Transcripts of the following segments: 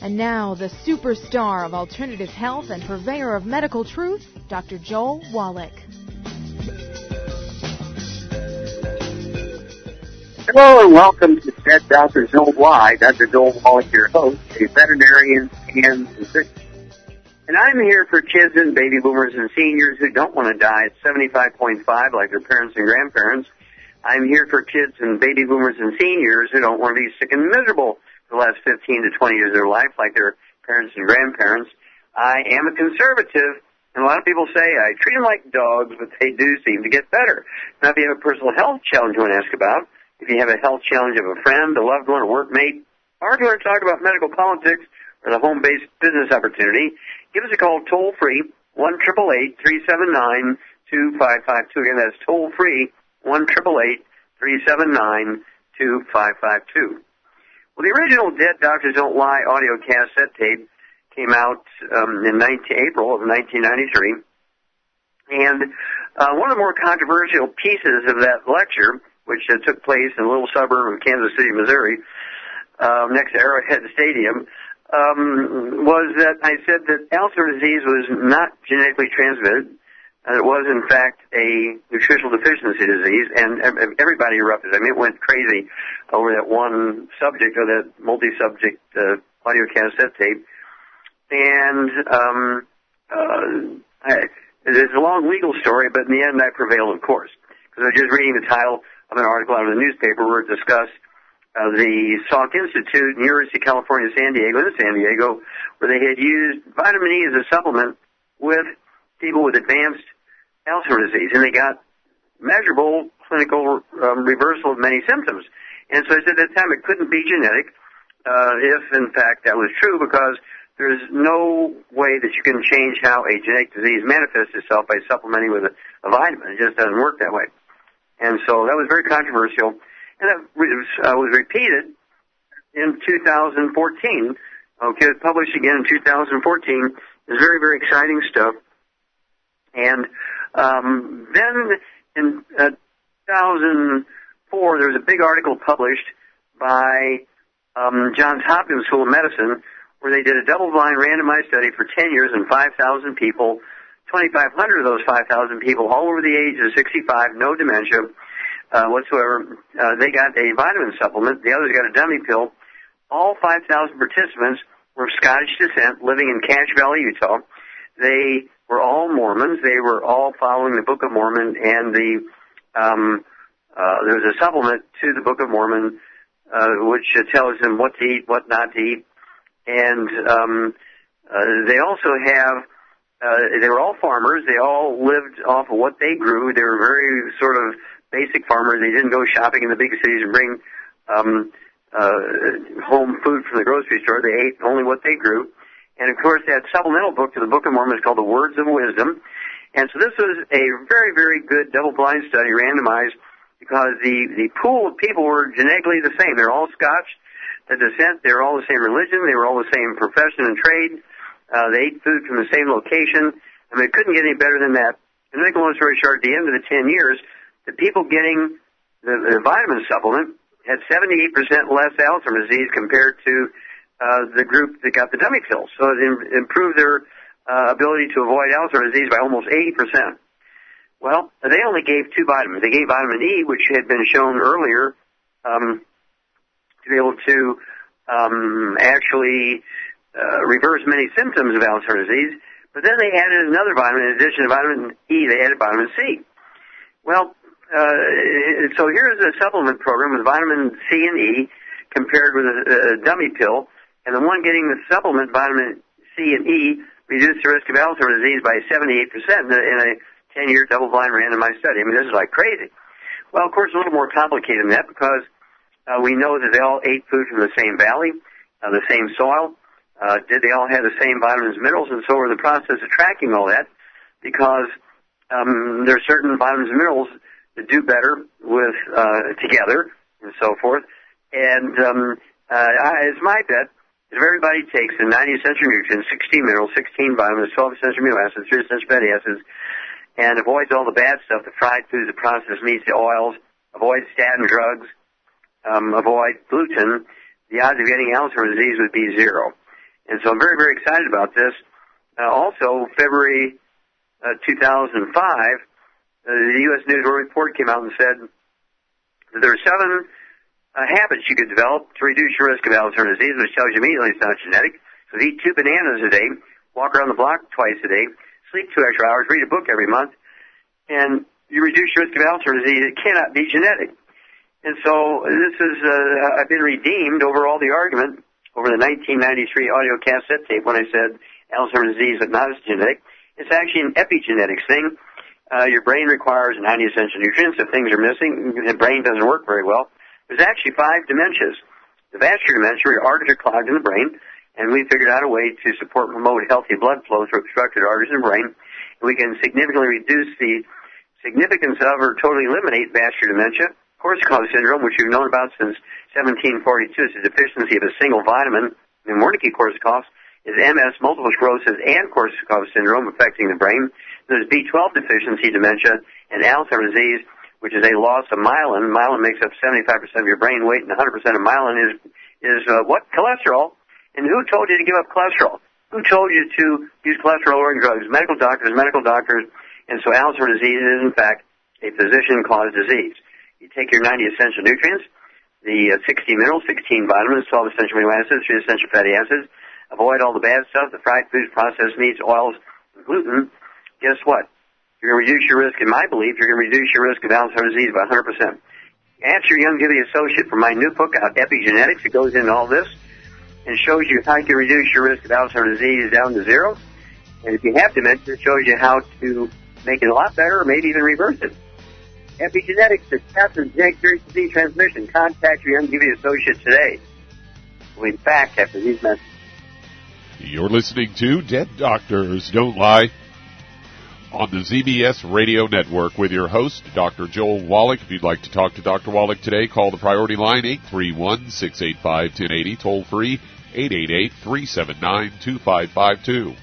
And now, the superstar of alternative health and purveyor of medical truth, Dr. Joel Wallach. Hello and welcome to Dead Doctors Don't Lie. Dr. Joel Wallach, your host, a veterinarian and physician. And I'm here for kids and baby boomers and seniors who don't want to die at 75.5 like their parents and grandparents. I'm here for kids and baby boomers and seniors who don't want to be sick and miserable the last 15 to 20 years of their life, like their parents and grandparents. I am a conservative, and a lot of people say I treat them like dogs, but they do seem to get better. Now, if you have a personal health challenge you want to ask about, if you have a health challenge of a friend, a loved one, a workmate, or if you want to talk about medical politics or the home-based business opportunity, give us a call toll-free, 1-888-379-2552. Again, that's toll-free, 1-888-379-2552. Well, the original Dead Doctors Don't Lie audio cassette tape came out um, in 19, April of 1993. And uh, one of the more controversial pieces of that lecture, which uh, took place in a little suburb of Kansas City, Missouri, uh, next to Arrowhead Stadium, um, was that I said that Alzheimer's disease was not genetically transmitted, and it was in fact a nutritional deficiency disease, and everybody erupted. I mean, it went crazy over that one subject or that multi-subject uh, audio cassette tape. And um, uh, I, it's a long legal story, but in the end, I prevailed, of course, because I was just reading the title of an article out of the newspaper where it discussed uh, the Salk Institute, University of California, San Diego, in San Diego, where they had used vitamin E as a supplement with people with advanced Alzheimer's disease, and they got measurable clinical um, reversal of many symptoms. And so I said at that time it couldn't be genetic, uh, if in fact that was true, because there's no way that you can change how a genetic disease manifests itself by supplementing with a, a vitamin. It just doesn't work that way. And so that was very controversial. And that was, uh, was repeated in 2014. Okay, it was published again in 2014. It's very, very exciting stuff. And um, then in uh, 2004, there was a big article published by um, Johns Hopkins School of Medicine where they did a double-blind randomized study for 10 years and 5,000 people. 2,500 of those 5,000 people, all over the age of 65, no dementia uh, whatsoever. Uh, they got a vitamin supplement. The others got a dummy pill. All 5,000 participants were of Scottish descent, living in Cache Valley, Utah. They were all Mormons. They were all following the Book of Mormon, and the um, uh, there's a supplement to the Book of Mormon uh, which tells them what to eat, what not to eat, and um, uh, they also have. Uh, they were all farmers. They all lived off of what they grew. They were very sort of basic farmers. They didn't go shopping in the big cities and bring um, uh, home food from the grocery store. They ate only what they grew. And of course, that supplemental book to the Book of Mormon is called the Words of Wisdom. And so this was a very, very good double-blind study, randomized, because the, the pool of people were genetically the same. They're all Scotch, the descent, they're all the same religion, they were all the same profession and trade, uh, they ate food from the same location. I mean, it couldn't get any better than that. And to make a long story short, at the end of the 10 years, the people getting the, the vitamin supplement had 78% less Alzheimer's disease compared to uh, the group that got the dummy pills. So it improved their uh, ability to avoid Alzheimer's disease by almost 80%. Well, they only gave two vitamins. They gave vitamin E, which had been shown earlier um, to be able to um, actually uh, reverse many symptoms of Alzheimer's disease. But then they added another vitamin. In addition to vitamin E, they added vitamin C. Well, uh, so here's a supplement program with vitamin C and E compared with a, a dummy pill and the one getting the supplement vitamin C and E reduced the risk of Alzheimer's disease by 78% in a 10-year double-blind randomized study. I mean, this is like crazy. Well, of course, a little more complicated than that because uh, we know that they all ate food from the same valley, uh, the same soil, Uh, did they all have the same vitamins and minerals? And so we're in the process of tracking all that because um, there are certain vitamins and minerals that do better with uh, together and so forth. And um, uh, it's my bet if everybody takes the 90 essential nutrients, 16 minerals, 16 vitamins, 12 essential amino acids, 3 essential fatty acids, and avoids all the bad stuff, the fried foods, the processed meats, the oils, avoid statin drugs, um, avoid gluten, the odds of getting Alzheimer's disease would be zero. And so I'm very, very excited about this. Uh, also, February uh, 2005, uh, the U.S. News World Report came out and said that there are seven uh, habits you could develop to reduce your risk of Alzheimer's disease, which tells you immediately it's not genetic. So eat two bananas a day, walk around the block twice a day, sleep two extra hours, read a book every month, and you reduce your risk of Alzheimer's disease. It cannot be genetic. And so this is, uh, I've been redeemed over all the argument over the 1993 audio cassette tape when I said Alzheimer's disease is not genetic. It's actually an epigenetics thing. Uh, your brain requires 90 essential nutrients. If things are missing, the brain doesn't work very well. There's actually five dementias. The vascular dementia, your arteries are clogged in the brain, and we figured out a way to support and promote healthy blood flow through obstructed arteries in the brain. And We can significantly reduce the significance of or totally eliminate vascular dementia. Korsakoff syndrome, which we've known about since 1742, is a deficiency of a single vitamin, in Wernicke-Korsakoff, is MS, multiple sclerosis, and Korsakoff syndrome affecting the brain. There's B12 deficiency dementia and Alzheimer's disease, which is a loss of myelin. Myelin makes up 75% of your brain weight, and 100% of myelin is is uh, what cholesterol. And who told you to give up cholesterol? Who told you to use cholesterol-lowering drugs? Medical doctors, medical doctors. And so Alzheimer's disease is, in fact, a physician-caused disease. You take your 90 essential nutrients, the uh, 16 minerals, 16 vitamins, 12 essential amino acids, 3 essential fatty acids. Avoid all the bad stuff, the fried foods, processed meats, oils, gluten. Guess what? You're going to reduce your risk, in my belief, you're going to reduce your risk of Alzheimer's disease by 100%. Ask your Young Youngevity associate for my new book out, Epigenetics. It goes into all this and shows you how you can reduce your risk of Alzheimer's disease down to zero. And if you have dementia, it shows you how to make it a lot better or maybe even reverse it. Epigenetics, the path of genetic disease transmission. Contact your Young Youngevity associate today. We'll be back after these messages. You're listening to Dead Doctors Don't Lie on the ZBS Radio Network with your host, Dr. Joel Wallach. If you'd like to talk to Dr. Wallach today, call the priority line 831-685-1080, toll free 888-379-2552.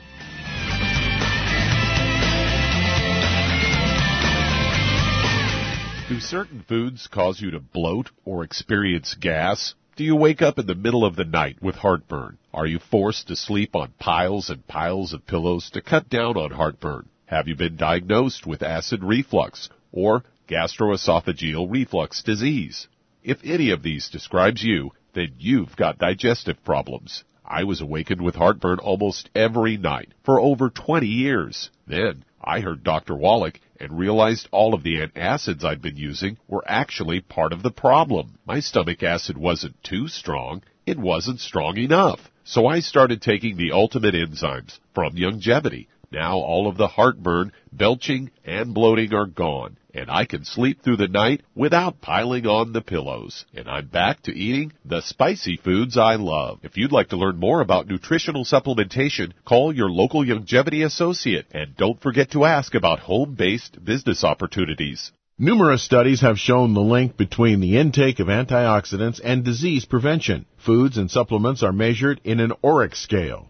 Do certain foods cause you to bloat or experience gas? Do you wake up in the middle of the night with heartburn? Are you forced to sleep on piles and piles of pillows to cut down on heartburn? Have you been diagnosed with acid reflux or gastroesophageal reflux disease? If any of these describes you, then you've got digestive problems. I was awakened with heartburn almost every night for over 20 years. Then I heard Dr. Wallach and realized all of the antacids I'd been using were actually part of the problem. My stomach acid wasn't too strong, it wasn't strong enough. So I started taking the ultimate enzymes from Youngevity. Now all of the heartburn, belching, and bloating are gone, and I can sleep through the night without piling on the pillows. And I'm back to eating the spicy foods I love. If you'd like to learn more about nutritional supplementation, call your local Youngevity associate, and don't forget to ask about home-based business opportunities. Numerous studies have shown the link between the intake of antioxidants and disease prevention. Foods and supplements are measured in an ORAC scale.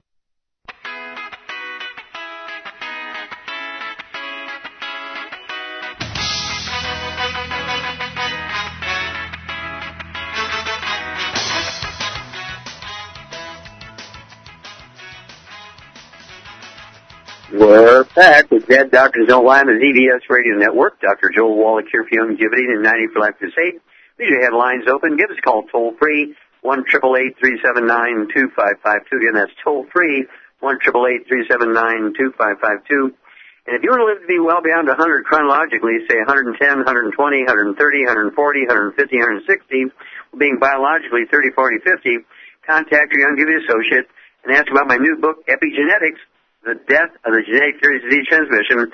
Don't Lie on the ZBS Radio Network. Dr. Joel Wallach here for Youngevity and 90 for Life Crusade. Leave your headlines open. Give us a call toll free, 1 379 Again, that's toll free, 1 379 And if you want to live to be well beyond 100 chronologically, say 110, 120, 130, 140, 150, 160, being biologically 30, 40, 50, contact your Youngevity associate and ask about my new book, Epigenetics, the death of the genetic theory of disease transmission,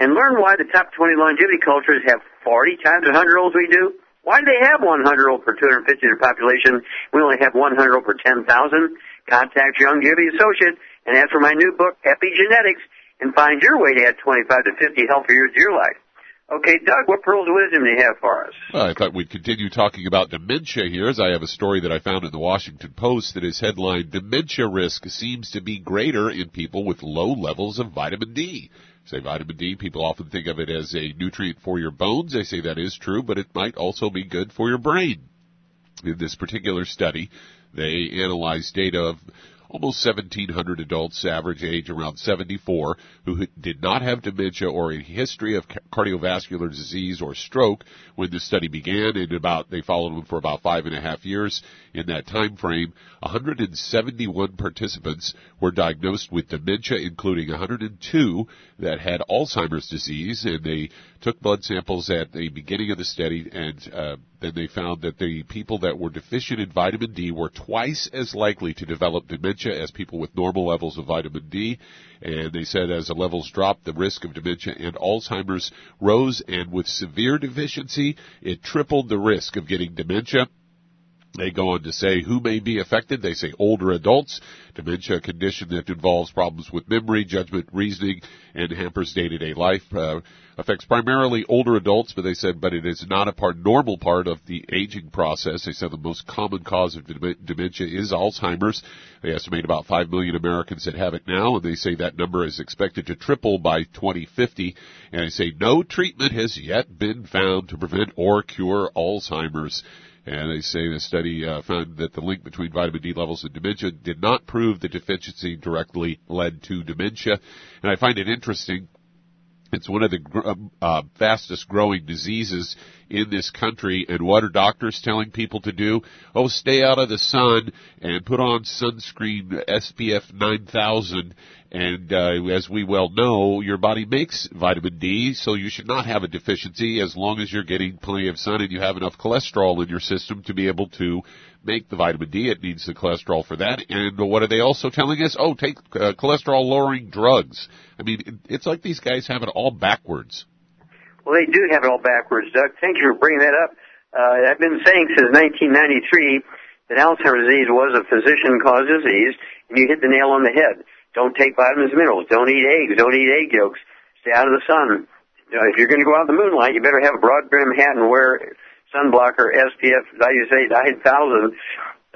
and learn why the top 20 longevity cultures have 40 times the 100 olds we do. Why do they have 100 old per 250 in their population? We only have 100 old per 10,000. Contact your Youngevity associate and ask for my new book, Epigenetics, and find your way to add 25 to 50 healthier years to your life. Okay, Doug, what pearls of wisdom do you have for us? Well, I thought we'd continue talking about dementia here, as I have a story that I found in the Washington Post that is headlined, Dementia Risk Seems to be Greater in People with Low Levels of Vitamin D. Say vitamin D, people often think of it as a nutrient for your bones. They say that is true, but it might also be good for your brain. In this particular study, they analyzed data of almost 1,700 adults, average age around 74, who did not have dementia or a history of cardiovascular disease or stroke when the study began. And about they followed them for about five and a half years. In that time frame, 171 participants were diagnosed with dementia, including 102 that had Alzheimer's disease, and they took blood samples at the beginning of the study, and uh, then they found that the people that were deficient in vitamin D were twice as likely to develop dementia as people with normal levels of vitamin D. And they said as the levels dropped, the risk of dementia and Alzheimer's rose, and with severe deficiency, it tripled the risk of getting dementia they go on to say who may be affected. They say older adults, dementia a condition that involves problems with memory, judgment, reasoning, and hampers day-to-day life. Uh, affects primarily older adults, but they said, but it is not a part, normal part of the aging process. They said the most common cause of dementia is Alzheimer's. They estimate about 5 million Americans that have it now, and they say that number is expected to triple by 2050. And they say no treatment has yet been found to prevent or cure Alzheimer's. And they say the study uh, found that the link between vitamin D levels and dementia did not prove the deficiency directly led to dementia. And I find it interesting it's one of the um, uh, fastest growing diseases in this country. And what are doctors telling people to do? Oh, stay out of the sun and put on sunscreen SPF 9000. And uh, as we well know, your body makes vitamin D, so you should not have a deficiency as long as you're getting plenty of sun and you have enough cholesterol in your system to be able to make the vitamin D. It needs the cholesterol for that. And what are they also telling us? Oh, take uh, cholesterol lowering drugs. I mean, it's like these guys have it all backwards. Well, they do have it all backwards, Doug. Thank you for bringing that up. Uh, I've been saying since 1993 that Alzheimer's disease was a physician-caused disease, and you hit the nail on the head. Don't take vitamins and minerals. Don't eat eggs. Don't eat egg yolks. Stay out of the sun. You know, if you're going to go out in the moonlight, you better have a broad brim hat and wear sunblocker SPF, I use say 9000,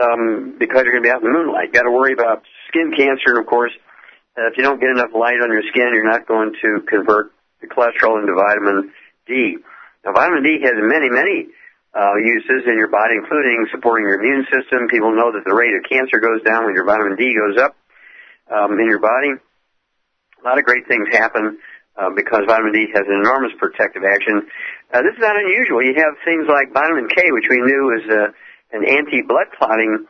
um, because you're going to be out in the moonlight. You Got to worry about skin cancer, of course, uh, if you don't get enough light on your skin, you're not going to convert the cholesterol into vitamin D. Now, vitamin D has many, many uh, uses in your body, including supporting your immune system. People know that the rate of cancer goes down when your vitamin D goes up um, in your body. A lot of great things happen uh, because vitamin D has an enormous protective action. Uh, this is not unusual. You have things like vitamin K, which we knew is a, an anti-blood clotting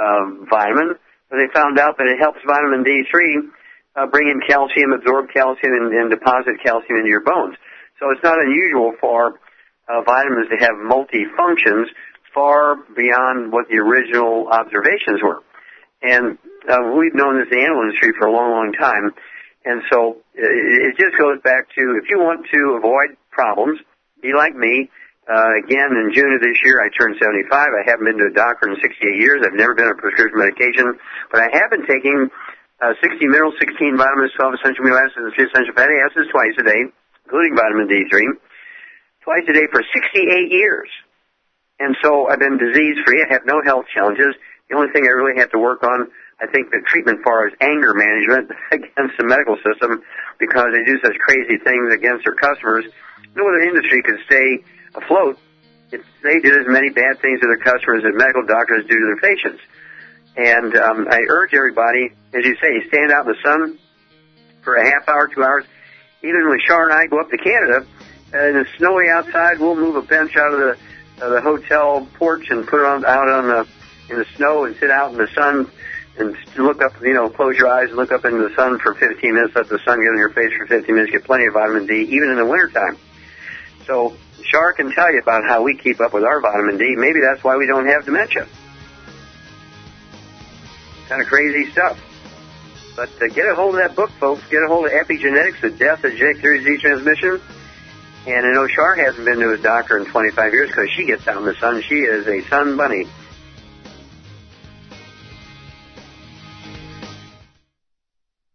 uh, vitamin, but they found out that it helps vitamin D3 uh, bring in calcium, absorb calcium, and, and deposit calcium into your bones. So it's not unusual for uh, vitamins to have multi-functions far beyond what the original observations were. And uh, we've known this in the animal industry for a long, long time. And so it just goes back to if you want to avoid problems, be like me. Uh, again, in June of this year, I turned 75. I haven't been to a doctor in 68 years. I've never been on prescription medication, but I have been taking uh, 60 minerals, 16 vitamins, 12 essential amino acids, and 3 essential fatty acids twice a day, including vitamin D3, twice a day for 68 years. And so I've been disease free. I have no health challenges. The only thing I really have to work on, I think the treatment for is anger management against the medical system because they do such crazy things against their customers no other industry could stay afloat if they did as many bad things to their customers as medical doctors do to their patients. And um, I urge everybody, as you say, stand out in the sun, for a half hour, two hours. Even when Char and I go up to Canada, and it's snowy outside, we'll move a bench out of the uh, the hotel porch and put it on out on the in the snow and sit out in the sun and look up, you know, close your eyes and look up into the sun for 15 minutes, let the sun get in your face for 15 minutes, get plenty of vitamin D, even in the wintertime. So, Char can tell you about how we keep up with our vitamin D. Maybe that's why we don't have dementia. Kind of crazy stuff. But uh, get a hold of that book, folks. Get a hold of Epigenetics, The Death of Genetic Theory Z Transmission. And I know Char hasn't been to his doctor in 25 years because she gets out in the sun. She is a sun bunny.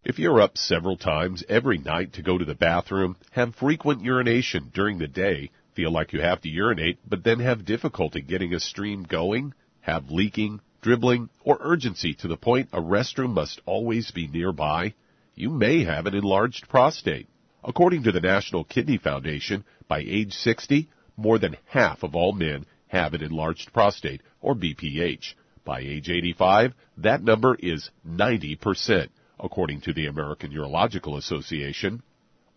If you're up several times every night to go to the bathroom, have frequent urination during the day, feel like you have to urinate, but then have difficulty getting a stream going, have leaking, dribbling, or urgency to the point a restroom must always be nearby, you may have an enlarged prostate. According to the National Kidney Foundation, by age 60, more than half of all men have an enlarged prostate, or BPH. By age 85, that number is 90% according to the American Urological Association.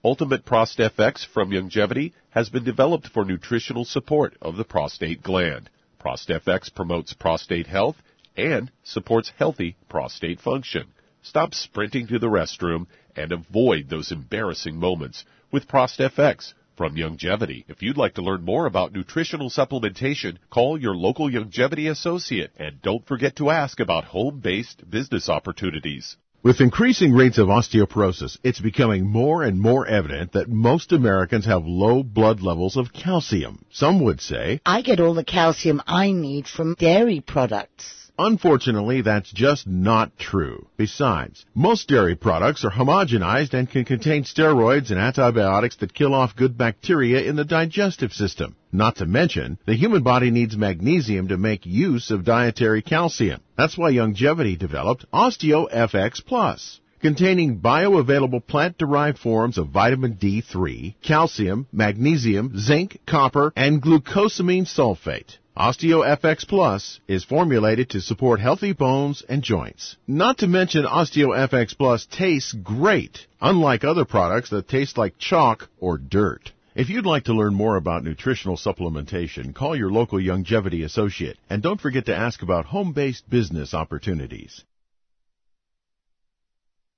Ultimate ProstFX from Youngevity has been developed for nutritional support of the prostate gland. ProstFX promotes prostate health and supports healthy prostate function. Stop sprinting to the restroom and avoid those embarrassing moments with ProstFX from Youngevity. If you'd like to learn more about nutritional supplementation, call your local Youngevity associate and don't forget to ask about home-based business opportunities. With increasing rates of osteoporosis, it's becoming more and more evident that most Americans have low blood levels of calcium. Some would say, I get all the calcium I need from dairy products. Unfortunately, that's just not true. Besides, most dairy products are homogenized and can contain steroids and antibiotics that kill off good bacteria in the digestive system. Not to mention, the human body needs magnesium to make use of dietary calcium. That's why Youngevity developed OsteoFX Plus containing bioavailable plant-derived forms of vitamin D3, calcium, magnesium, zinc, copper, and glucosamine sulfate. OsteoFX Plus is formulated to support healthy bones and joints. Not to mention OsteoFX Plus tastes great, unlike other products that taste like chalk or dirt. If you'd like to learn more about nutritional supplementation, call your local Youngevity associate and don't forget to ask about home-based business opportunities.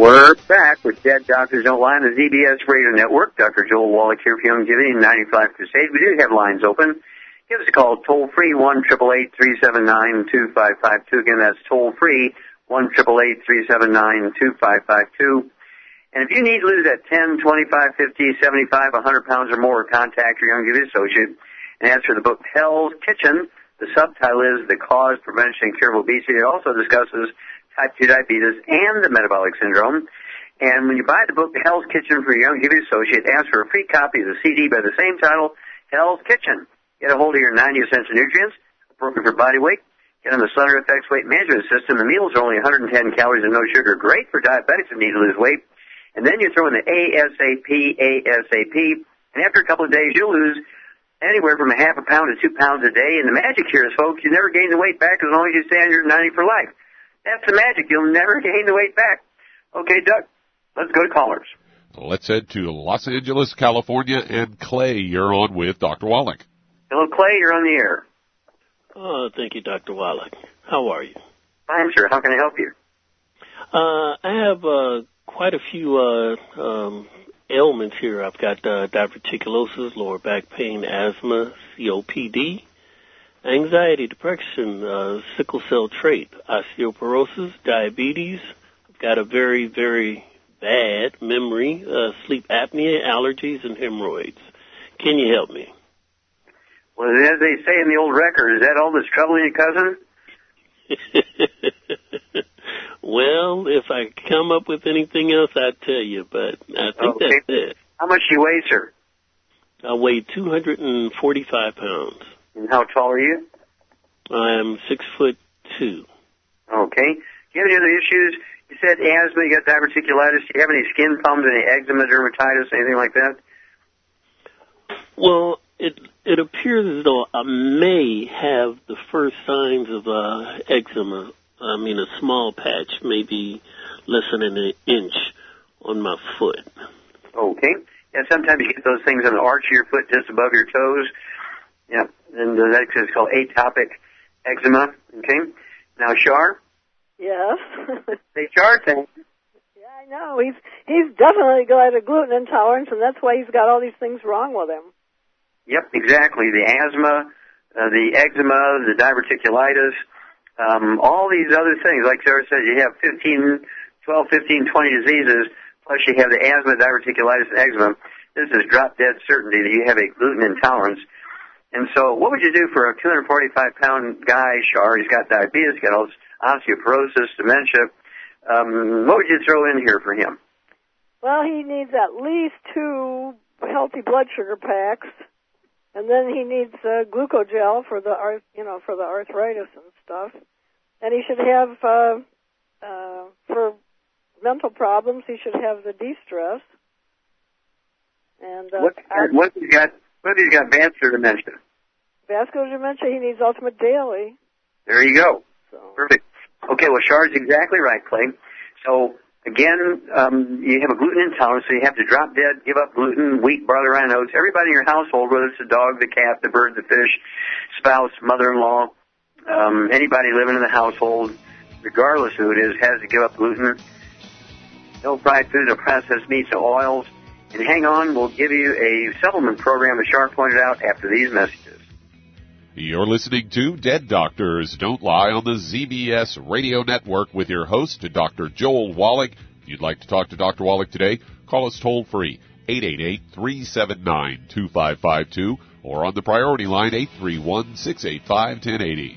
We're back with Dead Doctors Don't Lie on the ZBS Radio Network. Dr. Joel Wallach here for Youngevity in 95 Crusade. We do have lines open. Give us a call toll free one triple eight three seven nine two five five two. Again, that's toll free one triple eight three seven nine two five five two. And if you need to lose that 10, 25, 50, 75, 100 pounds or more, contact your Youngevity associate and ask for the book Hell's Kitchen. The subtitle is The Cause, Prevention, and Cure of Obesity. It also discusses type 2 diabetes and the metabolic syndrome. And when you buy the book, Hell's Kitchen for your Youngevity associate, ask for a free copy of the CD by the same title, Hell's Kitchen. Get a hold of your 90 essential nutrients, appropriate for body weight. Get on the Sutter FX weight management system. The meals are only 110 calories and no sugar. Great for diabetics who need to lose weight. And then you throw in the ASAP, ASAP. And after a couple of days, you'll lose anywhere from a half a pound to two pounds a day. And the magic here is, folks, you never gain the weight back as long as you stay under 90 for life. That's the magic. You'll never gain the weight back. Okay, Doug, let's go to callers. Let's head to Los Angeles, California, and Clay, you're on with Dr. Wallach. Hello, Clay. You're on the air. Oh, thank you, Dr. Wallach. How are you? I'm sure. How can I help you? Uh, I have uh, quite a few uh, um, ailments here. I've got uh, diverticulosis, lower back pain, asthma, COPD, anxiety, depression, uh, sickle cell trait, osteoporosis, diabetes. I've got a very, very bad memory, uh, sleep apnea, allergies, and hemorrhoids. Can you help me? Well, as they say in the old record, is that all that's troubling you, cousin? well, if I come up with anything else, I'd tell you, but I think Okay. that's it. How much do you weigh, sir? I weigh 245 pounds. And how tall are you? I am six foot two. Okay. Do you have any other issues? You said asthma, you got diverticulitis. Do you have any skin problems, any eczema, dermatitis, anything like that? Well, it it appears as though I may have the first signs of uh, eczema. I mean, a small patch, maybe less than an inch on my foot. Okay. Yeah, sometimes you get those things on the arch of your foot just above your toes. Yeah, and uh, that's it's called atopic eczema. Okay. Now, Shar, Yes. say Shar thing. yeah, I know. He's he's definitely got a gluten intolerance, and that's why he's got all these things wrong with him. Yep, exactly. The asthma, uh, the eczema, the diverticulitis, um, all these other things. Like Sarah said, you have 15, 12, 15, 20 diseases, plus you have the asthma, diverticulitis, and eczema. This is drop dead certainty that you have a gluten intolerance. And so, what would you do for a 245 pound guy, Shar? He's got diabetes, got all this osteoporosis, dementia. Um, what would you throw in here for him? Well, he needs at least two healthy blood sugar packs, and then he needs uh, glucogel for the arth, you know, for the arthritis and stuff. And he should have uh, uh, for mental problems. He should have the de-stress. And uh, What, what he's got, if he's got vascular dementia? vascular dementia, he needs Ultimate Daily. There you go. So Perfect. Okay, well, Char's exactly right, Clay. So, again, um, you have a gluten intolerance, so you have to drop dead, give up gluten, wheat, barley, rye, and oats. Everybody in your household, whether it's the dog, the cat, the bird, the fish, spouse, mother-in-law, um, anybody living in the household, regardless who it is, has to give up gluten. No fried food, no processed meats, no oils. And hang on, we'll give you a supplement program, as Char pointed out, after these messages. You're listening to Dead Doctors Don't Lie on the ZBS Radio Network with your host, Dr. Joel Wallach. If you'd like to talk to Dr. Wallach today, call us toll free, 888-379-2552, or on the priority line, 831-685-1080.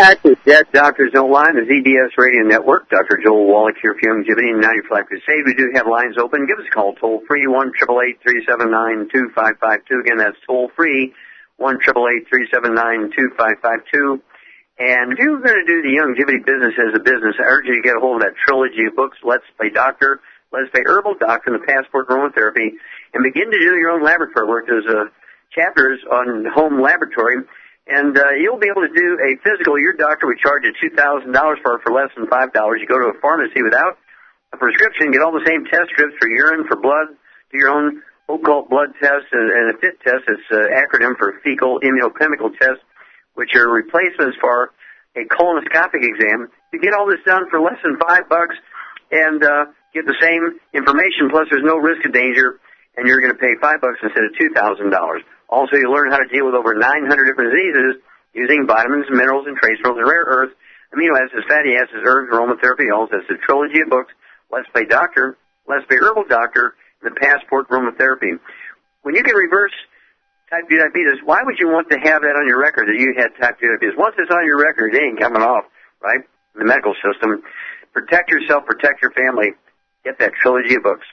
Back with Dead Doctors Don't Lie, the ZBS Radio Network. Dr. Joel Wallach here for Youngevity and 95 Crusade. We do have lines open. Give us a call toll free, 1 379 2552 Again, that's toll free, 1 And if you're going to do the Youngevity business as a business, I urge you to get a hold of that trilogy of books, Let's Play Doctor, Let's Play Herbal Doctor, and the Passport Aromatherapy, and begin to do your own laboratory work. There's a chapters on home laboratory and uh, you'll be able to do a physical. Your doctor would charge you two thousand dollars for it for less than five dollars. You go to a pharmacy without a prescription, get all the same test strips for urine, for blood, do your own occult blood test, and, and a FIT test. It's an acronym for fecal immunochemical test, which are replacements for a colonoscopic exam. You get all this done for less than five bucks, and uh, get the same information. Plus, there's no risk of danger, and you're going to pay five bucks instead of two thousand dollars. Also, you learn how to deal with over 900 different diseases using vitamins, minerals, and trace minerals and rare earths, amino acids, fatty acids, herbs, aromatherapy. Also, it's a trilogy of books. Let's Play Doctor, Let's Play Herbal Doctor, and the Passport Aromatherapy. When you can reverse type 2 diabetes, why would you want to have that on your record that you had type 2 diabetes? Once it's on your record, it ain't coming off, right? The medical system. Protect yourself, protect your family. Get that trilogy of books.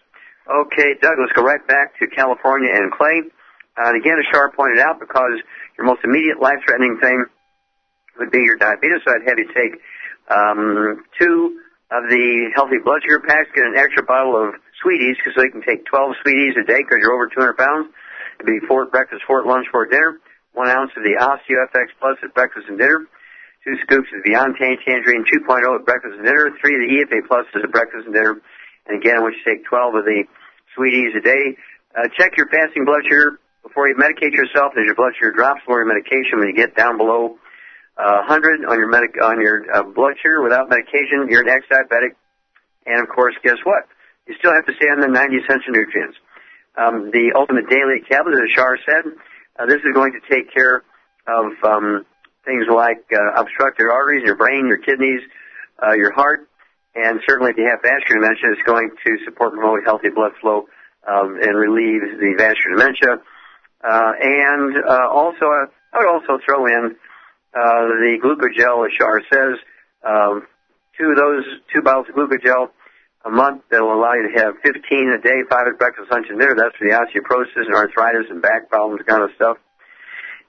Okay, Doug, let's go right back to California and Clay. Uh, and again, as Shar pointed out, because your most immediate life-threatening thing would be your diabetes, so I'd have you take um, two of the healthy blood sugar packs, get an extra bottle of Sweet Eze, because so you can take 12 Sweet Eze a day because you're over 200 pounds. It'd be four at breakfast, four at lunch, four at dinner. One ounce of the OsteoFX Plus at breakfast and dinner. Two scoops of the Beyond Tangerine 2.0 at breakfast and dinner. Three of the EFA Plus at breakfast and dinner. And again, I want you to take 12 of the Sweet Eze a day. Uh, check your fasting blood sugar before you medicate yourself, as your blood sugar drops for your medication, when you get down below uh, 100 on your medic on your uh, blood sugar without medication, you're an ex-diabetic. And of course, guess what? You still have to stay on the 90 essential nutrients. Um, the ultimate daily tablet, as Shar said, uh, this is going to take care of um, things like uh, obstructed arteries, your brain, your kidneys, uh, your heart, and certainly if you have vascular dementia, it's going to support promote healthy blood flow um, and relieve the vascular dementia. Uh, and uh, also, uh, I would also throw in uh, the glucogel, as Shar says, um, two of those, two bottles of glucogel a month that will allow you to have 15 a day, five at breakfast, lunch, and dinner. That's for the osteoporosis and arthritis and back problems, kind of stuff.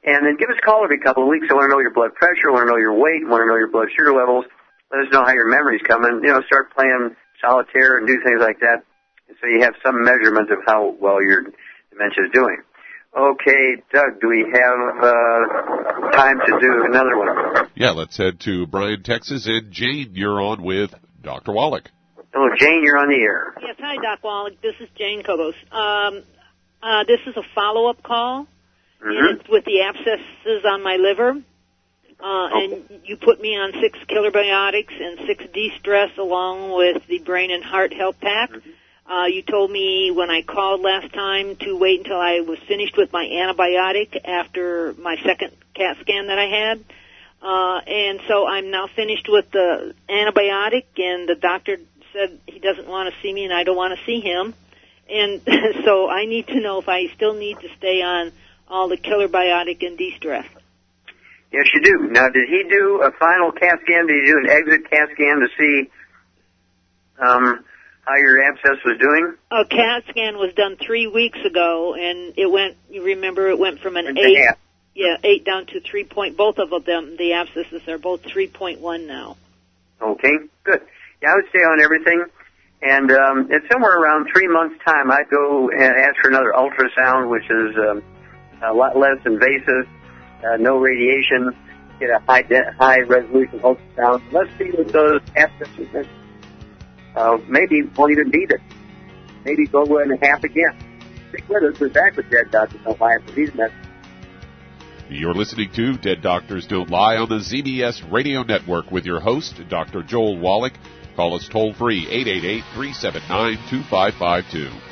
And then give us a call every couple of weeks. I want to know your blood pressure, I want to know your weight, I want to know your blood sugar levels. Let us know how your memory's coming. You know, start playing solitaire and do things like that. So you have some measurement of how well your dementia is doing. Okay, Doug, do we have uh, time to do another one? Yeah, let's head to Bryan, Texas, and Jane, you're on with Dr. Wallach. Hello, Jane, you're on the air. Yes, hi, Doc Wallach. This is Jane Kobos. Um, uh, this is a follow-up call, Mm-hmm. and with the abscesses on my liver. Uh, and you put me on six killer biotics and six de-stress along with the brain and heart health pack. Uh, you told me when I called last time to wait until I was finished with my antibiotic after my second CAT scan that I had. Uh, and so I'm now finished with the antibiotic and the doctor said he doesn't want to see me and I don't want to see him. And so I need to know if I still need to stay on all the killer biotic and de-stress. Yes, you do. Now, did he do a final CAT scan? Did he do an exit CAT scan to see um, how your abscess was doing? A CAT scan was done three weeks ago, and it went. You remember, it went from an eight, yeah, eight down to three point. Both of them, the abscesses are both three point one now. Okay, good. Yeah, I would stay on everything. And um, it's somewhere around three months' time, I'd go and ask for another ultrasound, which is um, a lot less invasive, uh, no radiation, get a high de- high resolution ultrasound. Let's see what those abscesses uh, maybe won't even beat it. Maybe go in half again. Stick with us. We're back with Dead Doctors Don't Lie after these messages. You're listening to Dead Doctors Don't Lie on the ZBS Radio Network with your host, Dr. Joel Wallach. Call us toll free, 888-379-2552.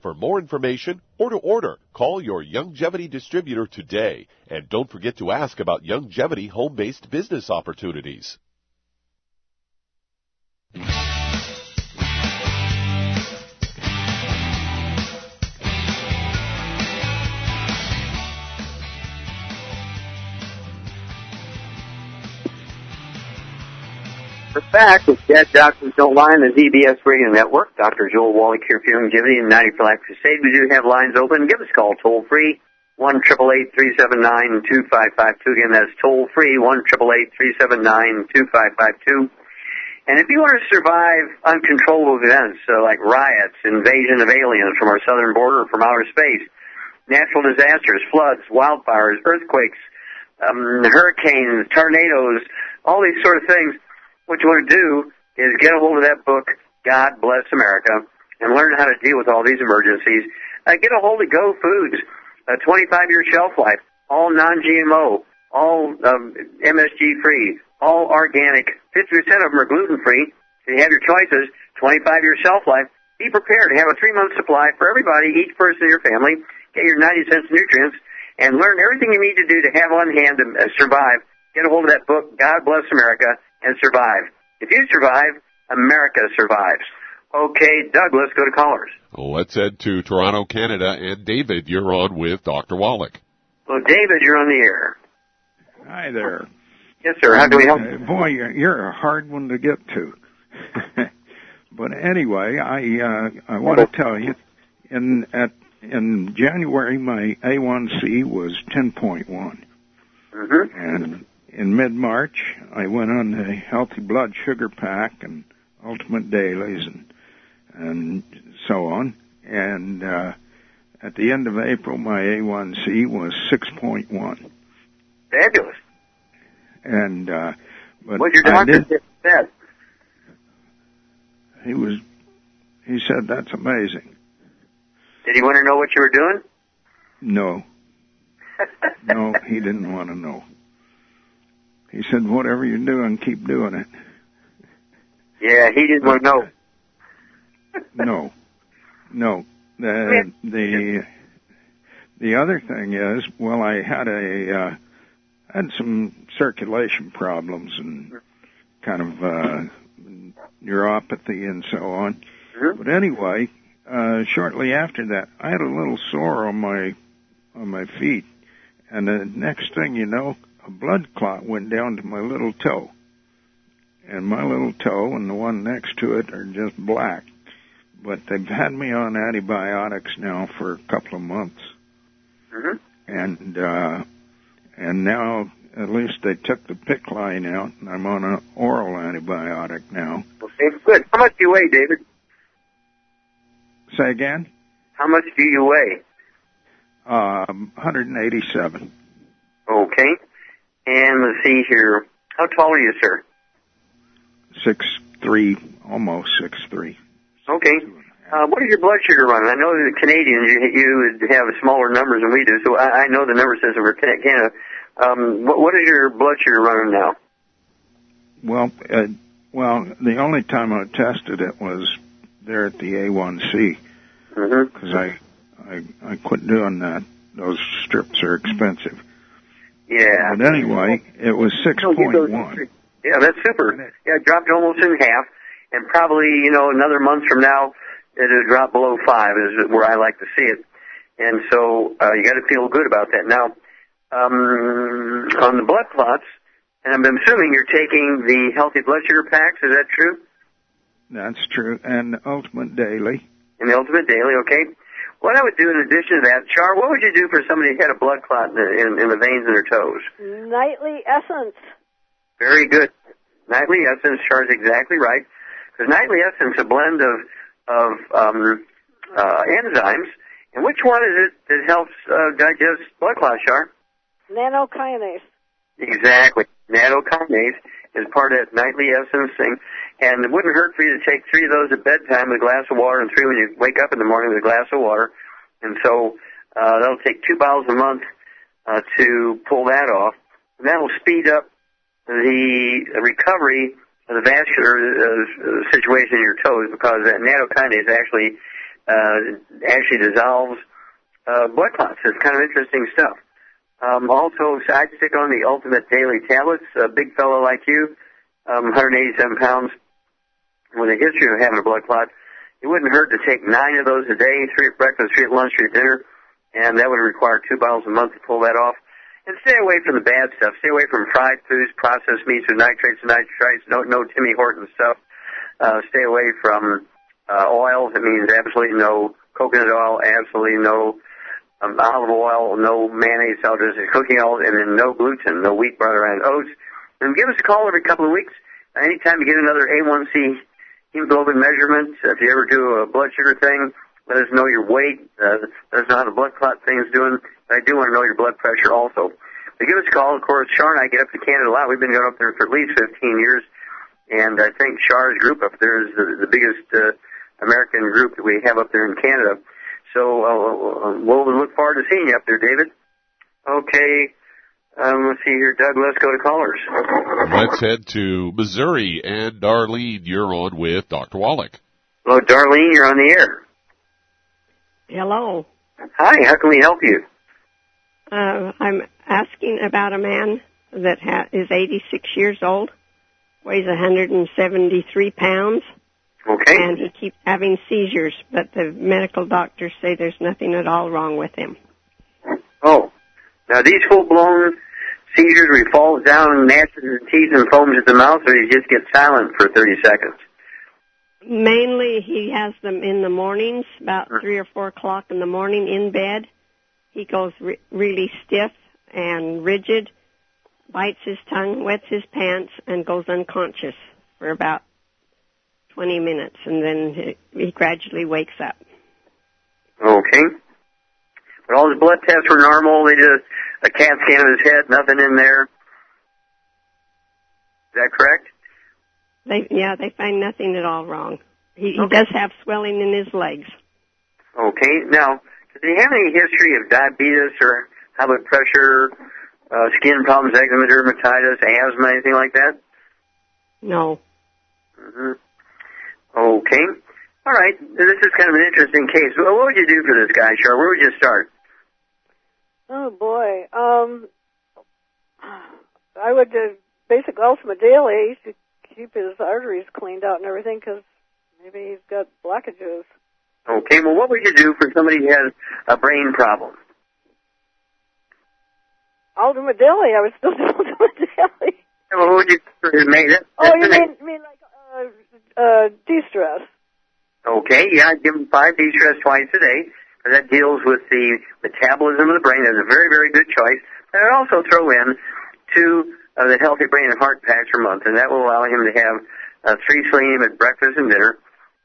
For more information or to order, call your Youngevity distributor today. And don't forget to ask about Youngevity home-based business opportunities. We're back with Dead Doctors Don't Lie on the ZBS Radio Network. Dr. Joel Wallach here for Youngevity and 90 for Life Crusade. We do have lines open. Give us a call toll free. One triple eight three seven nine two five five two. Again, that's toll free. One triple eight three seven nine two five five two. And if you want to survive uncontrollable events uh, like riots, invasion of aliens from our southern border, from outer space, natural disasters, floods, wildfires, earthquakes, um, hurricanes, tornadoes, all these sort of things, what you want to do is get a hold of that book, God Bless America, and learn how to deal with all these emergencies. Uh, get a hold of Go Foods, a 25-year shelf life, all non-GMO, all um, MSG free, all organic. 50% of them are gluten free. So you have your choices. 25-year shelf life. Be prepared to have a three month supply for everybody, each person in your family. Get your 90 cents nutrients and learn everything you need to do to have on hand to uh, survive. Get a hold of that book, God Bless America, and survive. If you survive, America survives. Okay, Doug, let's go to callers. Let's head to Toronto, Canada, and David, you're on with Dr. Wallach. Well, David, you're on the air. Hi there. Yes, sir. How do we help? Uh, boy, you're, you're a hard one to get to. but anyway, I uh, I want to tell you, in at in January, my A1C was 10.1, Mm-hmm. and in mid March, I went on the healthy blood sugar pack and ultimate dailies and and so on. And uh, at the end of April, my A1C was 6.1. Fabulous. And uh, but What'd your doctor did, said? he was he said that's amazing. Did he want to know what you were doing? No, no, he didn't want to know. He said, "Whatever you're doing, keep doing it." Yeah, he didn't want to know. No, no. The the the other thing is, well, I had a uh, had some circulation problems and kind of uh, neuropathy and so on. But anyway, uh, shortly after that, I had a little sore on my on my feet, and the next thing you know, a blood clot went down to my little toe, and my little toe and the one next to it are just black. But they've had me on antibiotics now for a couple of months, Mm-hmm. and uh, and now at least they took the PICC line out, and I'm on an oral antibiotic now. Okay, good. How much do you weigh, David? Say again? How much do you weigh? Um, 187. Okay. And let's see here. How tall are you, sir? six three, almost six three. Okay. Uh, what is your blood sugar running? I know the Canadians, you, you would have smaller numbers than we do, so I, I know the number says over Can- Canada. Um, what, what is your blood sugar running now? Well, uh, well, the only time I tested it was there at the A1C Mm-hmm. because I, I I quit doing that. Those strips are expensive. Yeah. But anyway, it was six No, get point those- Yeah, that's super. Yeah, it dropped almost in half, and probably you know another month from now it'll drop below five is where I like to see it. And so uh, you got to feel good about that. Now, um, on the blood clots, and I'm assuming you're taking the healthy blood sugar packs. Is that true? That's true. And Ultimate Daily. In the Ultimate Daily, okay. What I would do in addition to that, Char, what would you do for somebody who had a blood clot in the, in, in the veins in their toes? Nightly Essence. Very good. Nightly Essence, Char is exactly right. Because Nightly Essence, a blend of of um, uh, enzymes, and which one is it that helps uh, digest blood clots, Char? Nattokinase. Exactly. Nattokinase is part of that Nightly Essence thing, and it wouldn't hurt for you to take three of those at bedtime with a glass of water, and three when you wake up in the morning with a glass of water. And so uh, that'll take two bottles a month uh, to pull that off, and that'll speed up the recovery of the vascular uh, situation in your toes because that nattokinase actually uh, actually dissolves uh, blood clots. It's kind of interesting stuff. Um, also, side stick on the Ultimate Daily Tablets. A big fellow like you, um, 187 pounds, with a history of having a blood clot, it wouldn't hurt to take nine of those a day, three at breakfast, three at lunch, three at dinner, and that would require two bottles a month to pull that off. And stay away from the bad stuff. Stay away from fried foods, processed meats with nitrates and nitrites. No, no Timmy Horton stuff. Uh, stay away from uh, oils. It means absolutely no coconut oil, absolutely no um, olive oil, no mayonnaise, salad dressing, cooking oil, and then no gluten, no wheat, butter, and oats. And give us a call every couple of weeks. Anytime you get another A1C hemoglobin measurement, if you ever do a blood sugar thing, let us know your weight. Uh, let us know how the blood clot thing's doing. I do want to know your blood pressure also. But give us a call. Of course, Char and I get up to Canada a lot. We've been going up there for at least 15 years. And I think Char's group up there is the, the biggest uh, American group that we have up there in Canada. So uh, we'll look forward to seeing you up there, David. Okay. Um, let's see here, Doug. Let's go to callers. Let's head to Missouri, and Darlene, you're on with Dr. Wallach. Hello, Darlene, you're on the air. Hello. Hi, how can we help you? Uh, I'm asking about a man that ha- is 86 years old, weighs 173 pounds, Okay. and he keeps having seizures, but the medical doctors say there's nothing at all wrong with him. Oh, now these full-blown seizures where he falls down and gnashes his teeth and foams at the mouth, or he just gets silent for 30 seconds? Mainly, he has them in the mornings, about mm. three or four o'clock in the morning in bed. He goes re- really stiff and rigid, bites his tongue, wets his pants, and goes unconscious for about 20 minutes, and then he, he gradually wakes up. Okay. But all his blood tests were normal. They did a, a CAT scan of his head, nothing in there. Is that correct? They, yeah, they find nothing at all wrong. He, he does have swelling in his legs. Okay. Now, does he have any history of diabetes or high blood pressure, uh, skin problems, eczema, dermatitis, asthma, anything like that? No. hmm Okay. All right. This is kind of an interesting case. Well, what would you do for this guy, Char? Where would you start? Oh boy. Um, I would uh, basic ultimate daily to keep his arteries cleaned out and everything because maybe he's got blockages. Okay. Well, what would you do for somebody who has a brain problem? Ultimate daily. I would still do ultimate daily. Well, what would you do? That, Oh, you mean next- mean like uh, uh, de-stress? Okay, yeah, give him five de-stress twice a day. That deals with the metabolism of the brain. That's a very, very good choice. And I'd also throw in two of the Healthy Brain and Heart packs per month, and that will allow him to have uh, three selenium at breakfast and dinner,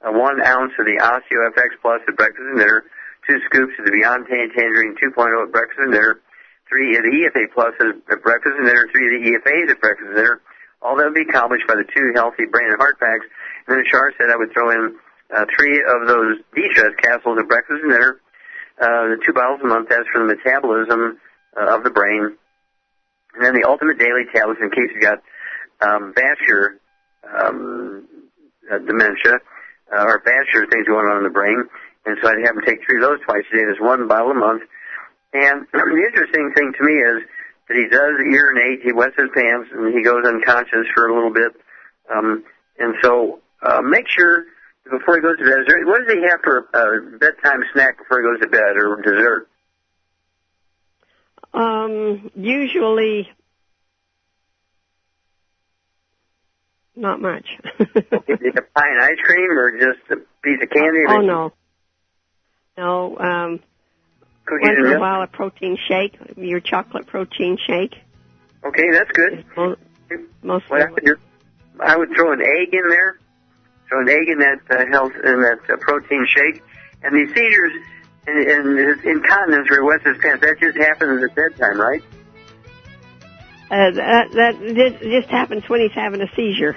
uh, one ounce of the OsteoFX Plus at breakfast and dinner, two scoops of the Beyond Tan Tangerine 2.0 at breakfast and dinner, three of the EFA Plus at breakfast and dinner, three of the EFAs at breakfast and dinner. All that would be accomplished by the two Healthy Brain and Heart packs. And then Char said I would throw in uh, three of those de-stress capsules at breakfast and dinner, uh, the two bottles a month. That's for the metabolism uh, of the brain. And then the ultimate daily tablets in case you've got um, vascular um, uh, dementia uh, or vascular things going on in the brain. And so I'd have him take three of those twice a day. There's one bottle a month. And the interesting thing to me is that he does urinate, he wets his pants, and he goes unconscious for a little bit. Um, and so uh, make sure before he goes to bed, is there, what does he have for a bedtime snack before he goes to bed or dessert? Um, usually, not much. Is it a pie and ice cream or just a piece of candy? oh no, no. Um, Cookies once in a while, a protein shake, your chocolate protein shake. Okay, that's good. Most What I would I would throw an egg in there, throw an egg in that uh, health in that uh, protein shake, and these seizures and, and his incontinence or wets his pants. That just happens at bedtime, right? Uh, that that just happens when he's having a seizure.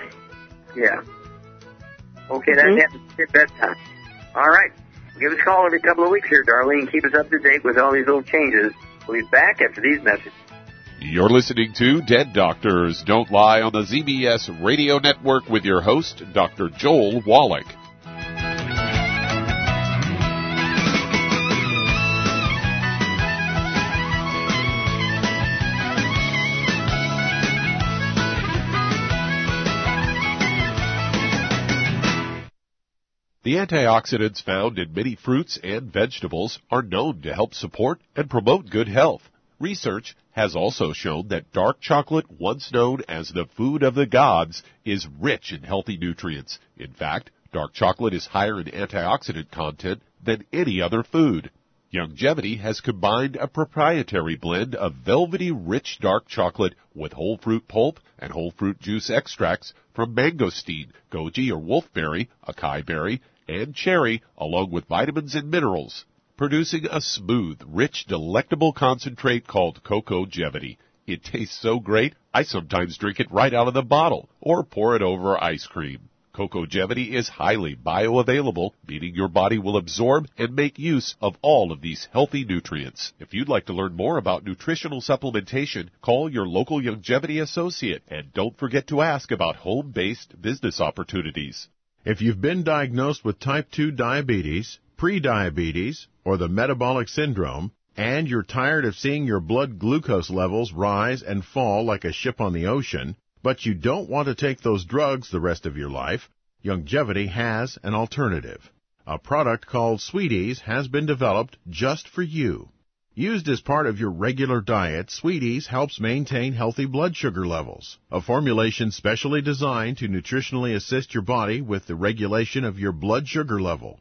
Yeah. Okay, that Mhm. happens at bedtime. All right. Give us a call every couple of weeks here, Darlene. Keep us up to date with all these little changes. We'll be back after these messages. You're listening to Dead Doctors Don't Lie on the ZBS Radio Network with your host, Dr. Joel Wallach. The antioxidants found in many fruits and vegetables are known to help support and promote good health. Research has also shown that dark chocolate, once known as the food of the gods, is rich in healthy nutrients. In fact, dark chocolate is higher in antioxidant content than any other food. Youngevity has combined a proprietary blend of velvety rich dark chocolate with whole fruit pulp and whole fruit juice extracts from mangosteen, goji or wolfberry, acai berry, and cherry, along with vitamins and minerals, producing a smooth, rich, delectable concentrate called Cocogevity. It tastes so great, I sometimes drink it right out of the bottle or pour it over ice cream. Cocogevity is highly bioavailable, meaning your body will absorb and make use of all of these healthy nutrients. If you'd like to learn more about nutritional supplementation, call your local Youngevity associate and don't forget to ask about home-based business opportunities. If you've been diagnosed with type 2 diabetes, prediabetes, or the metabolic syndrome, and you're tired of seeing your blood glucose levels rise and fall like a ship on the ocean, but you don't want to take those drugs the rest of your life, Youngevity has an alternative. A product called Sweet Eze has been developed just for you. Used as part of your regular diet, Sweet Eze helps maintain healthy blood sugar levels. A formulation specially designed to nutritionally assist your body with the regulation of your blood sugar level.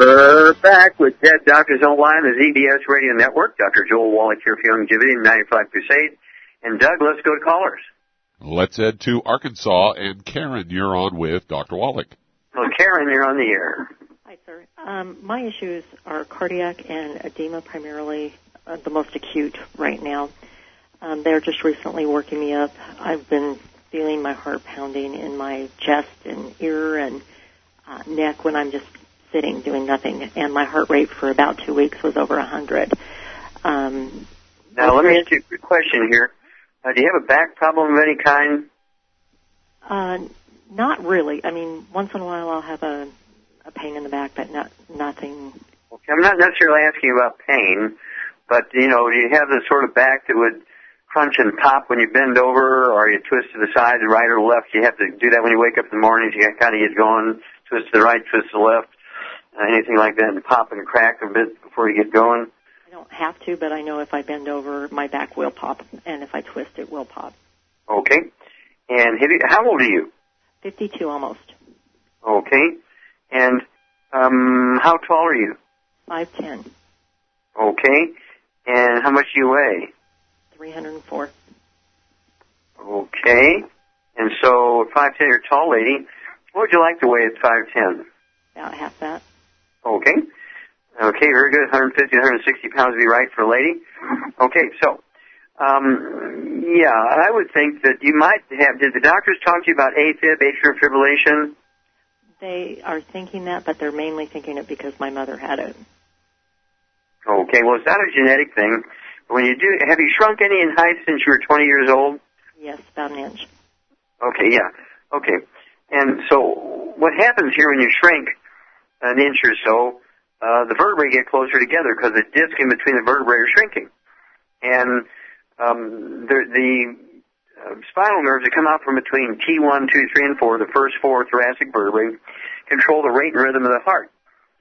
We're back with Dead Doctors Online, the ZBS Radio Network. Dr. Joel Wallach here for Youngevity and 95 Crusade. And Doug, let's go to callers. Let's head to Arkansas, and Karen, you're on with Dr. Wallach. Well, Karen, you're on the air. Hi, sir. Um, my issues are cardiac and edema primarily, uh, the most acute right now. Um, they're just recently working me up. I've been feeling my heart pounding in my chest and ear and uh, neck when I'm just sitting doing nothing, and my heart rate for about two weeks was over a 100. Um, now, let me ask you a quick question here. Uh, do you have a back problem of any kind? Uh, not really. I mean, once in a while I'll have a, a pain in the back, but not nothing. Okay, I'm not necessarily asking about pain, but you know, do you have the sort of back that would crunch and pop when you bend over, or you twist to the side, the right or left? You have to do that when you wake up in the mornings. You kind of get going, twist to the right, twist to the left uh, anything like that, and pop and crack a bit before you get going? I don't have to, but I know if I bend over, my back will pop, and if I twist, it will pop. Okay. And how old are you? 52 almost. Okay. And um, how tall are you? 5'10. Okay. And how much do you weigh? 304. Okay. And so, 5'10, you're a tall lady. What would you like to weigh at 5'10? About half that. Okay. Okay, very good. 150, 160 pounds would be right for a lady. Okay, so, um, yeah, I would think that you might have, did the doctors talk to you about AFib, atrial fibrillation? They are thinking that, but they're mainly thinking it because my mother had it. Okay, well, it's not a genetic thing. When you do, have you shrunk any in height since you were 20 years old? Yes, about an inch. Okay, yeah. Okay. And so what happens here when you shrink an inch or so, uh, the vertebrae get closer together because the disc in between the vertebrae are shrinking. And um, the, the uh, spinal nerves that come out from between T1, 2, 3, and 4, the first four thoracic vertebrae, control the rate and rhythm of the heart.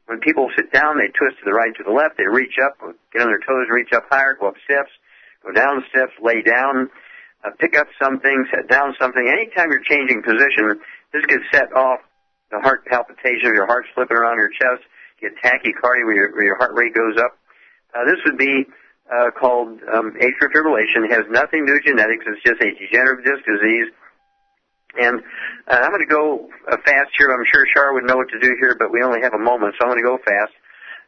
When people sit down, they twist to the right, to the left, they reach up, get on their toes, reach up higher, go up steps, go down steps, lay down, uh, pick up something, set down something. Anytime you're changing position, this gets set off the heart palpitation, your heart slipping around your chest, get tachycardia where your, where your heart rate goes up. Uh, this would be uh, called um, atrial fibrillation. It has nothing to do with genetics. It's just a degenerative disc disease. And uh, I'm going to go uh, fast here. I'm sure Char would know what to do here, but we only have a moment, so I'm going to go fast.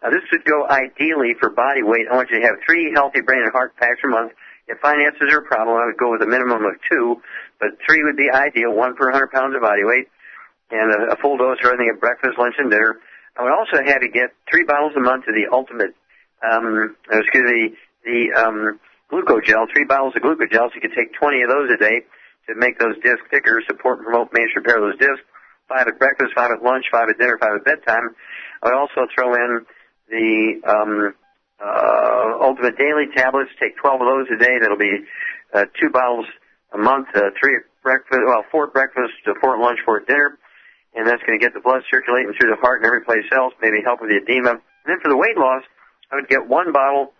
Now, this would go ideally for body weight. I want you to have three healthy brain and heart packs per month. If finances are a problem, I would go with a minimum of two, but three would be ideal, one per 100 pounds of body weight, and a, a full dose of everything at breakfast, lunch, and dinner. I would also have you get three bottles a month of the ultimate, um, excuse me, the um, glucogel, three bottles of glucogel, so you can take 20 of those a day to make those discs thicker, support and promote maintenance repair of those discs. Five at breakfast, five at lunch, five at dinner, five at bedtime. I would also throw in the um, uh, Ultimate Daily tablets. Take 12 of those a day. That'll be uh, two bottles a month, uh, three at breakfast, well, four at breakfast, four at lunch, four at dinner. And that's going to get the blood circulating through the heart and every place else, maybe help with the edema. And then for the weight loss, I would get one bottle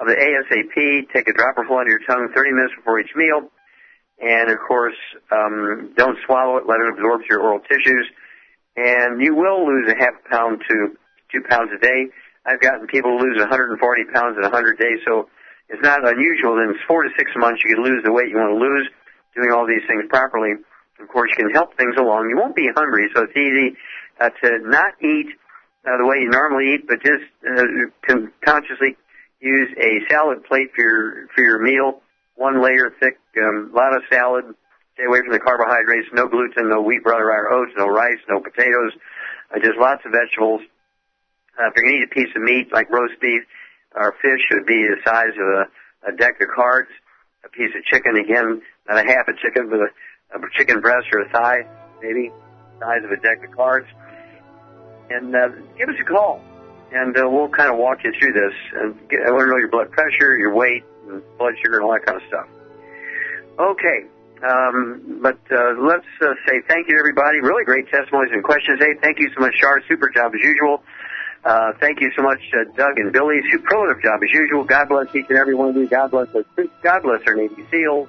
of the ASAP, take a dropper full under your tongue 30 minutes before each meal. And of course, um, don't swallow it, let it absorb through your oral tissues. And you will lose a half pound to two pounds a day. I've gotten people to lose 140 pounds in 100 days, so it's not unusual. In four to six months, you can lose the weight you want to lose doing all these things properly. Of course, you can help things along. You won't be hungry, so it's easy uh, to not eat uh, the way you normally eat, but just uh, consciously use a salad plate for your for your meal. One layer thick, a um, lot of salad. Stay away from the carbohydrates. No gluten, no wheat, butter, or oats, no rice, no potatoes. Uh, just lots of vegetables. Uh, if you're going to eat a piece of meat like roast beef or fish, it would be the size of a, a deck of cards. A piece of chicken, again, not a half a chicken, but a, a chicken breast or a thigh, maybe, size of a deck of cards. And uh, give us a call, and uh, we'll kind of walk you through this. And get, I want to know your blood pressure, your weight, and blood sugar, and all that kind of stuff. Okay. Um, but uh, let's uh, say thank you to everybody. Really great testimonies and questions. Hey, thank you so much, Char. Super job as usual. Uh, thank you so much, uh, Doug and Billy. Superlative job as usual. God bless each and every one of you. God bless us. God bless our Navy SEALs.